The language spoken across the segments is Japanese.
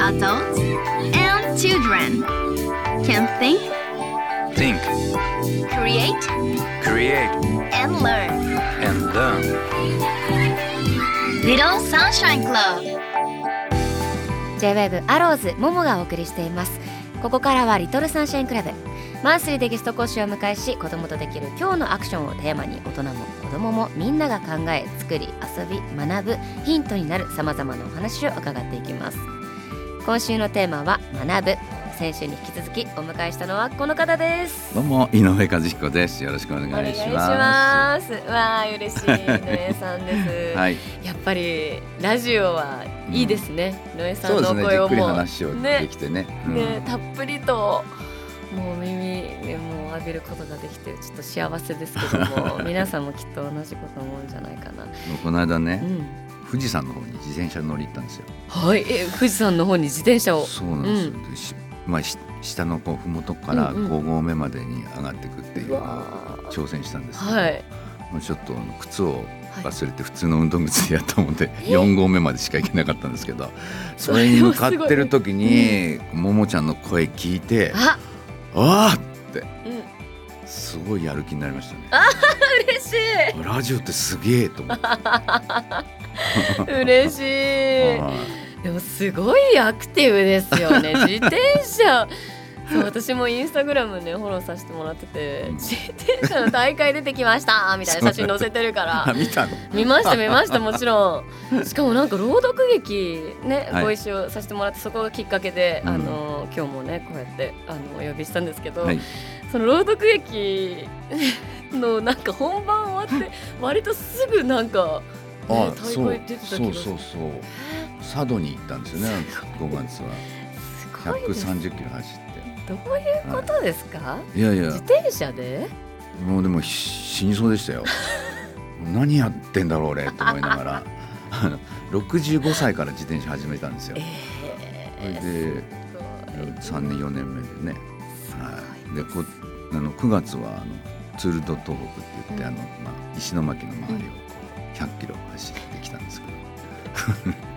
Adults and children can think, Think, create, create, and learn. and learn. Little Sunshine Club J-WAVE アローズモモがお送りしていますここからはリトルサンシャインクラブマンスリーでゲスト講師を迎えし子供とできる今日のアクションをテーマに大人も子供もみんなが考え作り遊び学ぶヒントになるさまざまなお話を伺っていきます。今週のテーマは学ぶ。先週に引き続きお迎えしたのはこの方です。どうも井上和彦です。よろしくお願いしお願いします。わあ嬉しい井上さんです、はい、やっぱりラジオはいいですね、井上さんの声をもう話をねね。うん。ね、たっぷりともう耳にもう浴びることができてちょっと幸せですけども皆さんもきっと同じこと思うんじゃないかな。この間ね、うん、富士山の方に自転車乗り行ったんですよ。はい、え富士山の方に自転車を？そうなんですよ。うでしまあし下のこう麓からうんうん5合目までに上がっていくっていうのをわ挑戦したんですけど、はい。もうちょっとあの靴を忘れて普通の運動靴でやったもんで4合目までしか行けなかったんですけどそれに向かってる時に ももちゃんの声聞いてあ、ああってうん、すごいやる気になりましたね。嬉しラジオってすげえと思って。い。嬉しい でもすごいアクティブですよね。自転車。そう私もインスタグラムねフォローさせてもらっててうん。自転車の大会出てきましたみたいな写真載せてるから。あ見たの？見ました見ましたもちろん。しかもなんか朗読劇ね、はい。ご一緒させてもらってそこがきっかけで、うん。あの今日もねこうやってあのお呼びしたんですけど、はい。その朗読劇のなんか本番終わって 割とすぐなんか、ね、大会出てた気がする。そうそうそう。佐渡に行ったんですよね5月は。すごいです130キロ走っどういうことですか、ていやいや。自転車で？もうでもひ死にそうでしたよ。何やってんだろう俺と思いながら。65歳から自転車始めたんですよ。それえで3年4年目でね。はい。でこあの9月はあのツール・ド・東北って言って、うん。あのまあ、石巻の周りをこう100キロ走ってきたんですけど。ー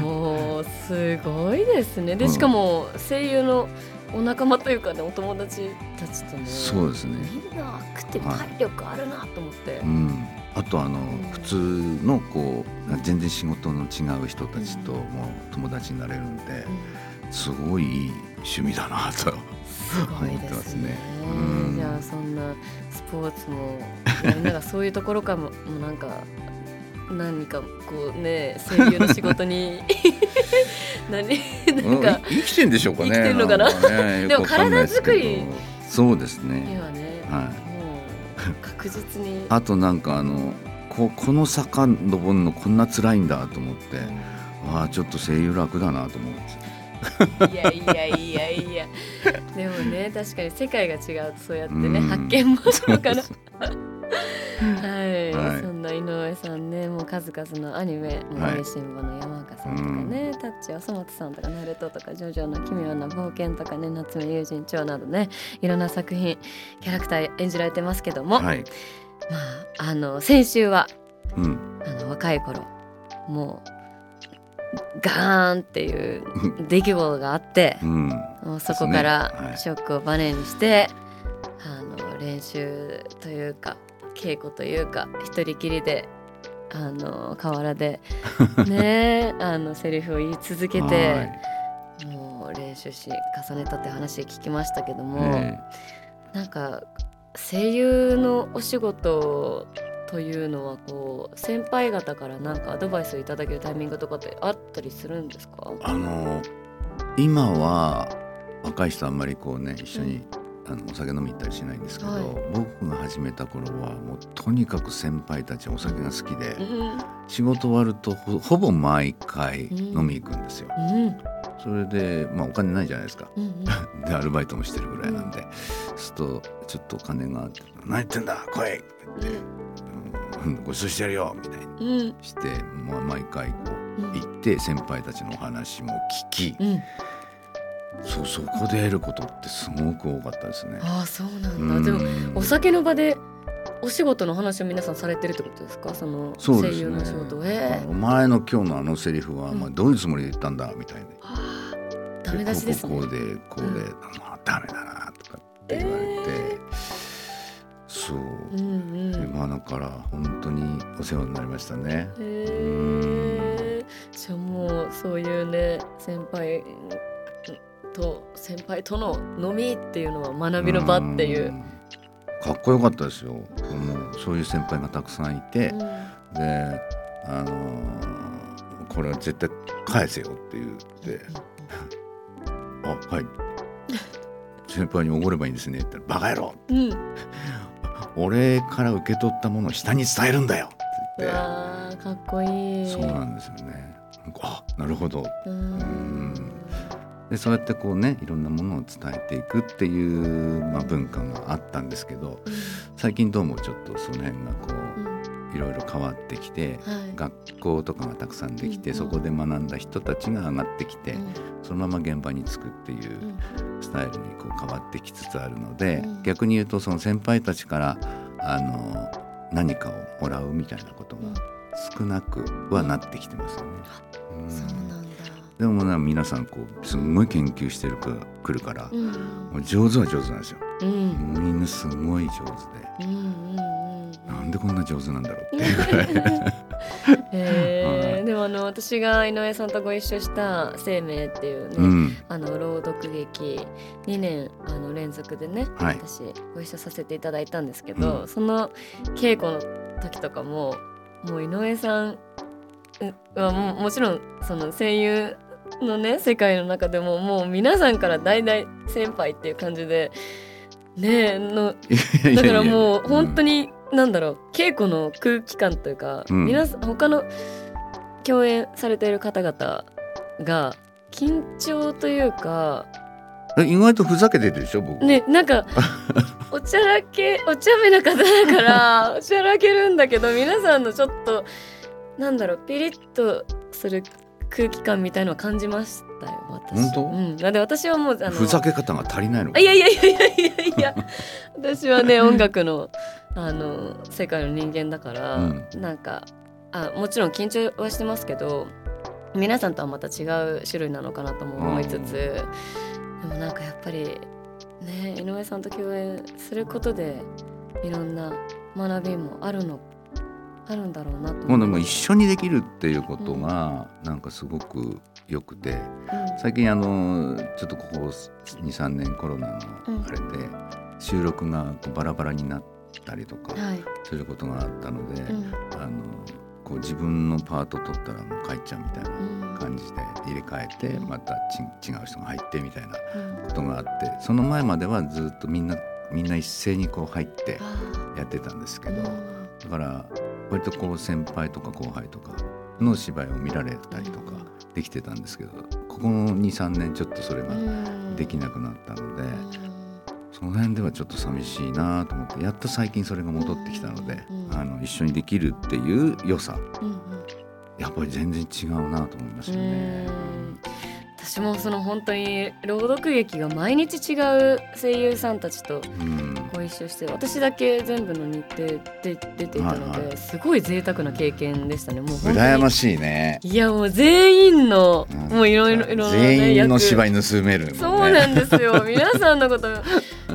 もうすごいですね。でうんしかも声優のお仲間というかねお友達たちとね。そうですね。みんなアクティブはい体力あるなと思って、うん、あとあの、ん。普通のこう全然仕事の違う人たちとも友達になれるんで、すごいいい趣味だなと思ってますすね。うん。じゃあそんなスポーツもみんながそういうところからももうなんか何かこうね声優の仕事に 何なんか生きてんでしょうかね生きてんのかな？ねでも体作り。そうですね。今ね、はい。もう確実に。あとなんかあのここの坂登るのこんな辛いんだと思って、ああちょっと声優楽だなと思うんですよいやいやいやいや。でもね確かに世界が違うとそうやってね、うん。発見もするからそう はい、はいそんな井上さんねもう数々のアニメ「もはい。みしんぼの山岡さん」とかね「タッチおそ松さん」とか「ナルト」とか「ジョジョの奇妙な冒険」とかね「夏目友人帳」などねいろんな作品キャラクター演じられてますけども、はい、まああの先週はうん、あの若い頃もうガーンっていう出来事があってうん、もうそこからショックをバネにして、あの練習というか稽古というか一人きりであの河原で ねあのセリフを言い続けてもう練習し重ねたって話聞きましたけども、はいえ。なんか声優のお仕事というのはこう先輩方からなんかアドバイスをいただけるタイミングとかってあったりするんですか？えあの今は若い人あんまりこうね一緒に、あのお酒飲み行ったりしないんですけど、はい。僕が始めた頃はもうとにかく先輩たちお酒が好きで、うん。仕事終わるとほほぼ毎回うん飲み行くんですよ。うん。それでまあお金ないじゃないですか。うんうん。でアルバイトもしてるぐらいなんで、そうするとちょっとお金があって「何言ってんだ来い!」って言って「うんご馳走してやるよ」みたいにうん。して、まあ、毎回こううん。行って先輩たちのお話も聞き、うんそうそこで得ることってすごく多かったですね。ああそうなんだ、うん。でもお酒の場でお仕事の話を皆さんされてるってことですか？その声優の仕事。えお前の今日のあのセリフは、うん。まあ、どういうつもりで言ったんだみたいな。ダメ出しですね。こうこうでこうで、まあダメだなとかって言われて、えそう、うんうん。でまあだから本当にお世話になりましたね。へえじゃあもうそういうね先輩と先輩との飲みっていうのは学びの場っていう。ん。かっこよかったですよ。もうそういう先輩がたくさんいて、うん。であのーこれは絶対返せよって言って「あはい」先輩におごればいいんですねって言ったら「バカ野郎。うん、俺から受け取ったものを下に伝えるんだよ」って言って。かっこいい。そうなんですよね。あなるほど。うーんでそうやってこうねいろんなものを伝えていくっていう、まあ、文化があったんですけど最近どうもちょっとその辺がこういろいろ変わってきてはい。学校とかがたくさんできてうんそこで学んだ人たちが上がってきてうん。そのまま現場に着くっていううん。スタイルにこう変わってきつつあるのでうん。逆に言うとその先輩たちからあの何かをもらうみたいなことが少なくはなってきてますよね。うんそうなんだ。でもな皆さんこうすごい研究してるか来るから、うん。もう上手は上手なんですよ。うん。みんなすごい上手。で、うんうんうん。なんでこんな上手なんだろうっていうぐらい。へえでもあの私が井上さんとご一緒した「生命」っていうね、うん、あの朗読劇2年あの連続でね、はい。私ご一緒させていただいたんですけど、その稽古の時とかももう井上さん。うはももちろんその声優のね世界の中でももう皆さんから代々先輩っていう感じでねえのだからもう本当に、に、なんだろう稽古の空気感というか、うん皆さん他の共演されている方々が緊張というかうん意外とふざけてるでしょ僕。ねなんか おちゃらけお茶目な方だから おちゃらけるんだけど皆さんのちょっとなんだろうピリッとする空気感みたいのは感じましたよ私。本当？うん、なんで私はもうあのふざけ方が足りないのあいやいやいやいやいやいや私はね 音楽のあの世界の人間だから、うん。なんかあもちろん緊張はしてますけど皆さんとはまた違う種類なのかなとも思いつつ、でもなんかやっぱりね井上さんと共演することでいろんな学びもあるのあるんだろうなと。もうでも一緒にできるっていうことがなんかすごく良くてうん。最近あのちょっとここ23年コロナのうんあれで収録がこうバラバラになったりとかはい。することがあったので、うん。あのこう自分のパート取ったらもう帰っちゃうみたいなうん。感じで入れ替えてうん。またち違う人が入ってみたいなうん。ことがあってその前まではずっとみんなみんな一斉にこう入ってあやってたんですけーどだから割とこう先輩とか後輩とかの芝居を見られたりとかできてたんですけどここの23年ちょっとそれがうん。できなくなったのでうん。その辺ではちょっと寂しいなと思ってやっと最近それが戻ってきたのでうん。あの一緒にできるっていう良さ。やっぱり全然違うなと思いますよね。うん。私もその本当に朗読劇が毎日違う声優さんたちとうんご一緒して私だけ全部の日程で出ていたので、はいはい。すごい贅沢な経験でしたね。もう羨ましいね。いやもう全員の、うん。もういろいろいろな、ね、全員の芝居居盗めるね。そうなんですよ。皆さんのこと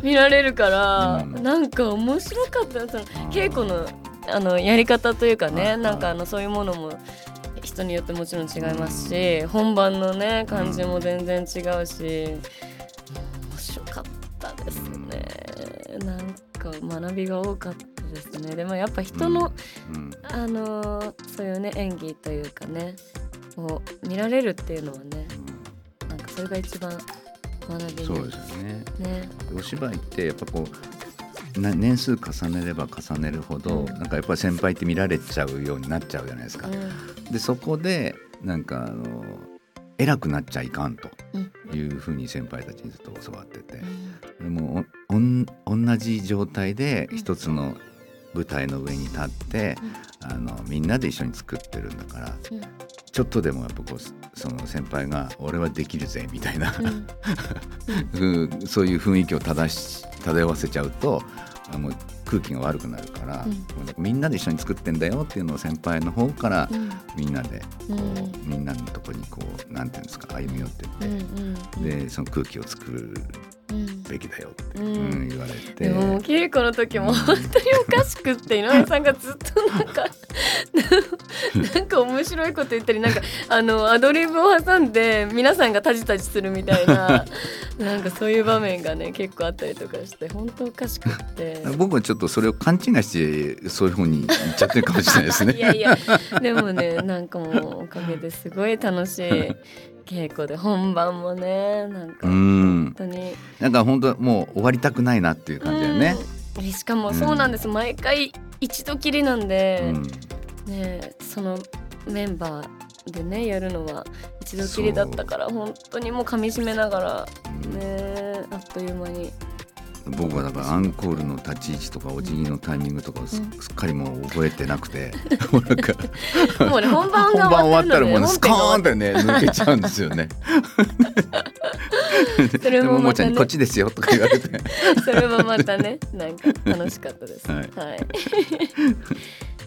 見られるから、うん。なんか面白かったそのうん。稽古のあのやり方というかね、はいはい。なんかあのそういうものも人によってもちろん違いますし、本番のね感じも全然違うし、面白学びが多かったですね。でもやっぱ人の、うんあのーそういうね演技というかねを見られるっていうのはねなんかそれが一番学びにそうですよね。ね。お芝居ってやっぱこうな年数重ねれば重ねるほど、うん。なんかやっぱり先輩って見られちゃうようになっちゃうじゃないですか。でそこでなんかあの偉くなっちゃいかんとうん。いうふうに先輩たちにずっと教わってて。う、ん。でも同じ状態で一つの舞台の上に立って、あのみんなで一緒に作ってるんだからうん。ちょっとでもやっぱこうその先輩が「俺はできるぜ」みたいな、うん。うん。そういう雰囲気を漂し漂わせちゃうとあもう空気が悪くなるから、うん。みんなで一緒に作ってんだよっていうのを先輩の方からうん。みんなで、うん。こうみんなのとこにこうなんていうんですか歩み寄ってって、うんうん。でその空気を作るうんべきだよって、うんうん言われて。でももう稽古の時も本当におかしくって井上さんがずっとなんかなんか面白いこと言ったりなんかあのアドリブを挟んで皆さんがタジタジするみたいな なんかそういう場面がね結構あったりとかして本当おかしくって。僕はちょっとそれを勘違いしてそういうふうに言っちゃってるかもしれないですね。いやいやでもねなんかもうおかげですごい楽しい稽古で本番もねなんかう本ん、当に。なんか本当もう終わりたくないなっていう感じだよね。うん。しかもそうなんです、毎回一度きりなんで、うん。ねそのメンバーでねやるのは一度きりだったから本当にもう噛み締めながらうん。ねあっという間に僕はだからアンコールの立ち位置とかお辞儀のタイミングとかをす,、うん。っかりもう覚えてなくて。も うなんかもうね本番本が番終わったらもうねスコーンってね抜けちゃうんですよね。それでもももまたねちゃんにこっちですよとか言われて。それもまたねなんか楽しかったです。ははい。い、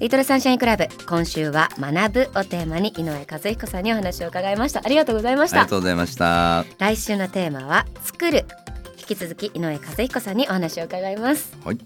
リトルサンシャインクラブ今週は学ぶをテーマに井上和彦さんにお話を伺いました。ありがとうございました。ありがとうございました。来週のテーマは作る引き続き井上和彦さんにお話を伺います。はい。